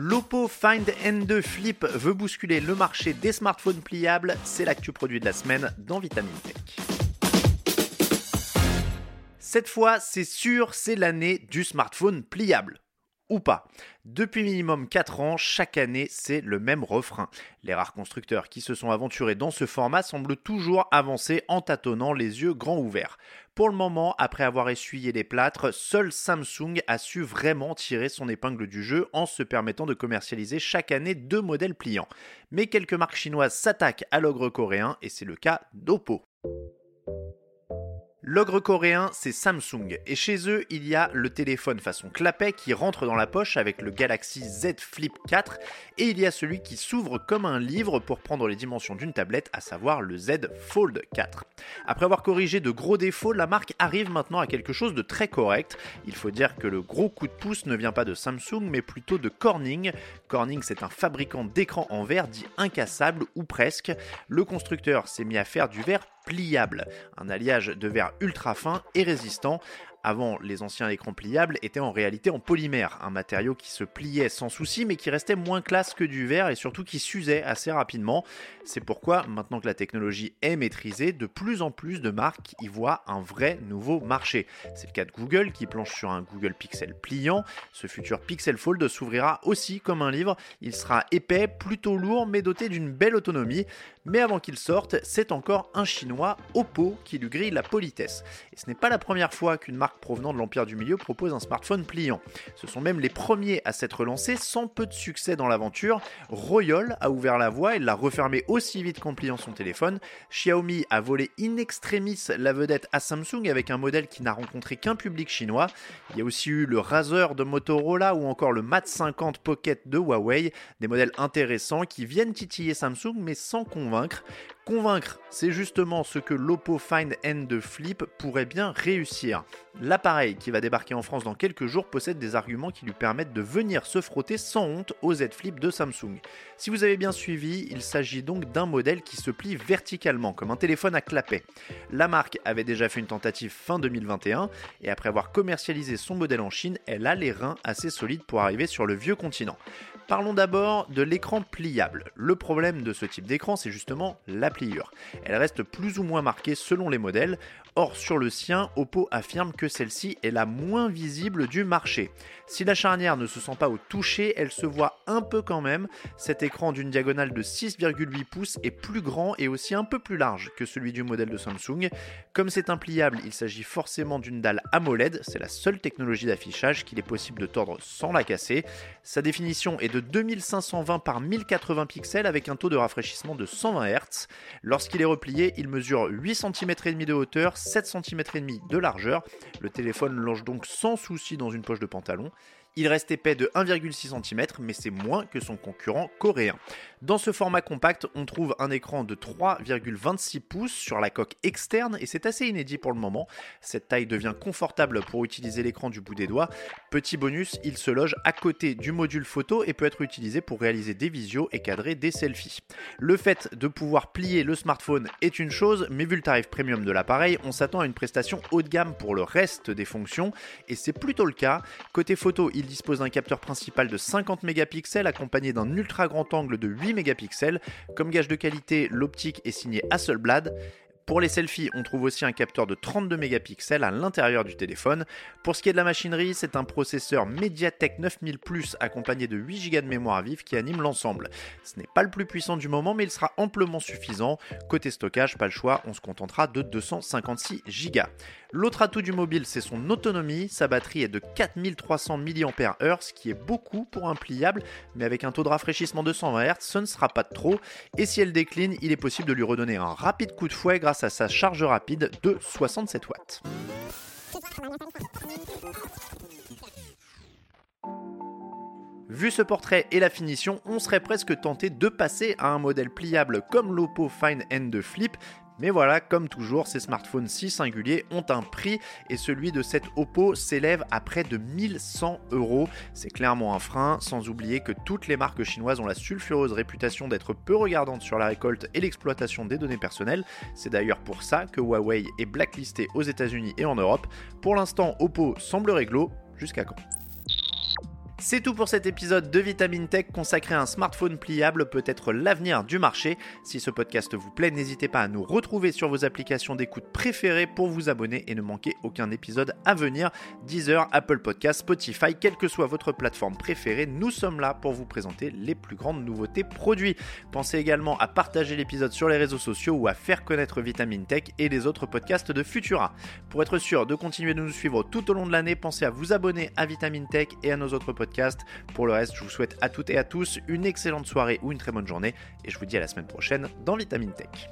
L'Oppo Find N2 Flip veut bousculer le marché des smartphones pliables. C'est l'actu produit de la semaine dans Vitamine Tech. Cette fois, c'est sûr, c'est l'année du smartphone pliable ou pas. Depuis minimum 4 ans, chaque année, c'est le même refrain. Les rares constructeurs qui se sont aventurés dans ce format semblent toujours avancer en tâtonnant les yeux grands ouverts. Pour le moment, après avoir essuyé les plâtres, seul Samsung a su vraiment tirer son épingle du jeu en se permettant de commercialiser chaque année deux modèles pliants. Mais quelques marques chinoises s'attaquent à l'ogre coréen et c'est le cas d'Oppo. L'ogre coréen, c'est Samsung, et chez eux, il y a le téléphone façon clapet qui rentre dans la poche avec le Galaxy Z Flip 4, et il y a celui qui s'ouvre comme un livre pour prendre les dimensions d'une tablette, à savoir le Z Fold 4. Après avoir corrigé de gros défauts, la marque arrive maintenant à quelque chose de très correct. Il faut dire que le gros coup de pouce ne vient pas de Samsung, mais plutôt de Corning. Corning, c'est un fabricant d'écrans en verre dit incassable ou presque. Le constructeur s'est mis à faire du verre pliable, un alliage de verre ultra fin et résistant avant, les anciens écrans pliables étaient en réalité en polymère, un matériau qui se pliait sans souci mais qui restait moins classe que du verre et surtout qui s'usait assez rapidement. C'est pourquoi, maintenant que la technologie est maîtrisée, de plus en plus de marques y voient un vrai nouveau marché. C'est le cas de Google qui planche sur un Google Pixel pliant. Ce futur Pixel Fold s'ouvrira aussi comme un livre. Il sera épais, plutôt lourd mais doté d'une belle autonomie. Mais avant qu'il sorte, c'est encore un chinois, Oppo, qui lui grille la politesse. Et ce n'est pas la première fois qu'une marque provenant de l'Empire du Milieu propose un smartphone pliant. Ce sont même les premiers à s'être lancés sans peu de succès dans l'aventure. Royal a ouvert la voie et l'a refermé aussi vite qu'en pliant son téléphone. Xiaomi a volé in extremis la vedette à Samsung avec un modèle qui n'a rencontré qu'un public chinois. Il y a aussi eu le Razer de Motorola ou encore le Mate 50 Pocket de Huawei, des modèles intéressants qui viennent titiller Samsung mais sans convaincre. Convaincre, c'est justement ce que l'Oppo Find N2 Flip pourrait bien réussir. L'appareil qui va débarquer en France dans quelques jours possède des arguments qui lui permettent de venir se frotter sans honte au Z Flip de Samsung. Si vous avez bien suivi, il s'agit donc d'un modèle qui se plie verticalement comme un téléphone à clapet. La marque avait déjà fait une tentative fin 2021 et après avoir commercialisé son modèle en Chine, elle a les reins assez solides pour arriver sur le vieux continent. Parlons d'abord de l'écran pliable. Le problème de ce type d'écran, c'est justement la pliure. Elle reste plus ou moins marquée selon les modèles. Or, sur le sien, Oppo affirme que celle-ci est la moins visible du marché. Si la charnière ne se sent pas au toucher, elle se voit un peu quand même. Cet écran d'une diagonale de 6,8 pouces est plus grand et aussi un peu plus large que celui du modèle de Samsung. Comme c'est un pliable, il s'agit forcément d'une dalle AMOLED, c'est la seule technologie d'affichage qu'il est possible de tordre sans la casser. Sa définition est de 2520 par 1080 pixels avec un taux de rafraîchissement de 120 Hz. Lorsqu'il est replié, il mesure 8 cm et demi de hauteur, 7 cm et demi de largeur. Le téléphone longe donc sans souci dans une poche de pantalon. Il reste épais de 1,6 cm, mais c'est moins que son concurrent coréen. Dans ce format compact, on trouve un écran de 3,26 pouces sur la coque externe et c'est assez inédit pour le moment. Cette taille devient confortable pour utiliser l'écran du bout des doigts. Petit bonus, il se loge à côté du module photo et peut être utilisé pour réaliser des visios et cadrer des selfies. Le fait de pouvoir plier le smartphone est une chose, mais vu le tarif premium de l'appareil, on s'attend à une prestation haut de gamme pour le reste des fonctions et c'est plutôt le cas. Côté photo, il dispose d'un capteur principal de 50 mégapixels accompagné d'un ultra grand angle de 8 mégapixels. Comme gage de qualité, l'optique est signée Hasselblad pour les selfies, on trouve aussi un capteur de 32 mégapixels à l'intérieur du téléphone. Pour ce qui est de la machinerie, c'est un processeur MediaTek 9000 Plus accompagné de 8 Go de mémoire vive qui anime l'ensemble. Ce n'est pas le plus puissant du moment, mais il sera amplement suffisant. Côté stockage, pas le choix, on se contentera de 256 Go. L'autre atout du mobile, c'est son autonomie. Sa batterie est de 4300 mAh, ce qui est beaucoup pour un pliable, mais avec un taux de rafraîchissement de 120 Hz, ce ne sera pas trop. Et si elle décline, il est possible de lui redonner un rapide coup de fouet grâce à sa charge rapide de 67 watts. Vu ce portrait et la finition, on serait presque tenté de passer à un modèle pliable comme l'Oppo Find N2 Flip, mais voilà, comme toujours, ces smartphones si singuliers ont un prix et celui de cette Oppo s'élève à près de 1100 euros. C'est clairement un frein, sans oublier que toutes les marques chinoises ont la sulfureuse réputation d'être peu regardantes sur la récolte et l'exploitation des données personnelles. C'est d'ailleurs pour ça que Huawei est blacklisté aux États-Unis et en Europe. Pour l'instant, Oppo semble réglo. Jusqu'à quand? C'est tout pour cet épisode de Vitamine Tech consacré à un smartphone pliable, peut-être l'avenir du marché. Si ce podcast vous plaît, n'hésitez pas à nous retrouver sur vos applications d'écoute préférées pour vous abonner et ne manquer aucun épisode à venir. Deezer, Apple Podcast, Spotify, quelle que soit votre plateforme préférée, nous sommes là pour vous présenter les plus grandes nouveautés produits. Pensez également à partager l'épisode sur les réseaux sociaux ou à faire connaître Vitamine Tech et les autres podcasts de Futura. Pour être sûr de continuer de nous suivre tout au long de l'année, pensez à vous abonner à Vitamine Tech et à nos autres podcasts pour le reste, je vous souhaite à toutes et à tous une excellente soirée ou une très bonne journée et je vous dis à la semaine prochaine dans Vitamine Tech.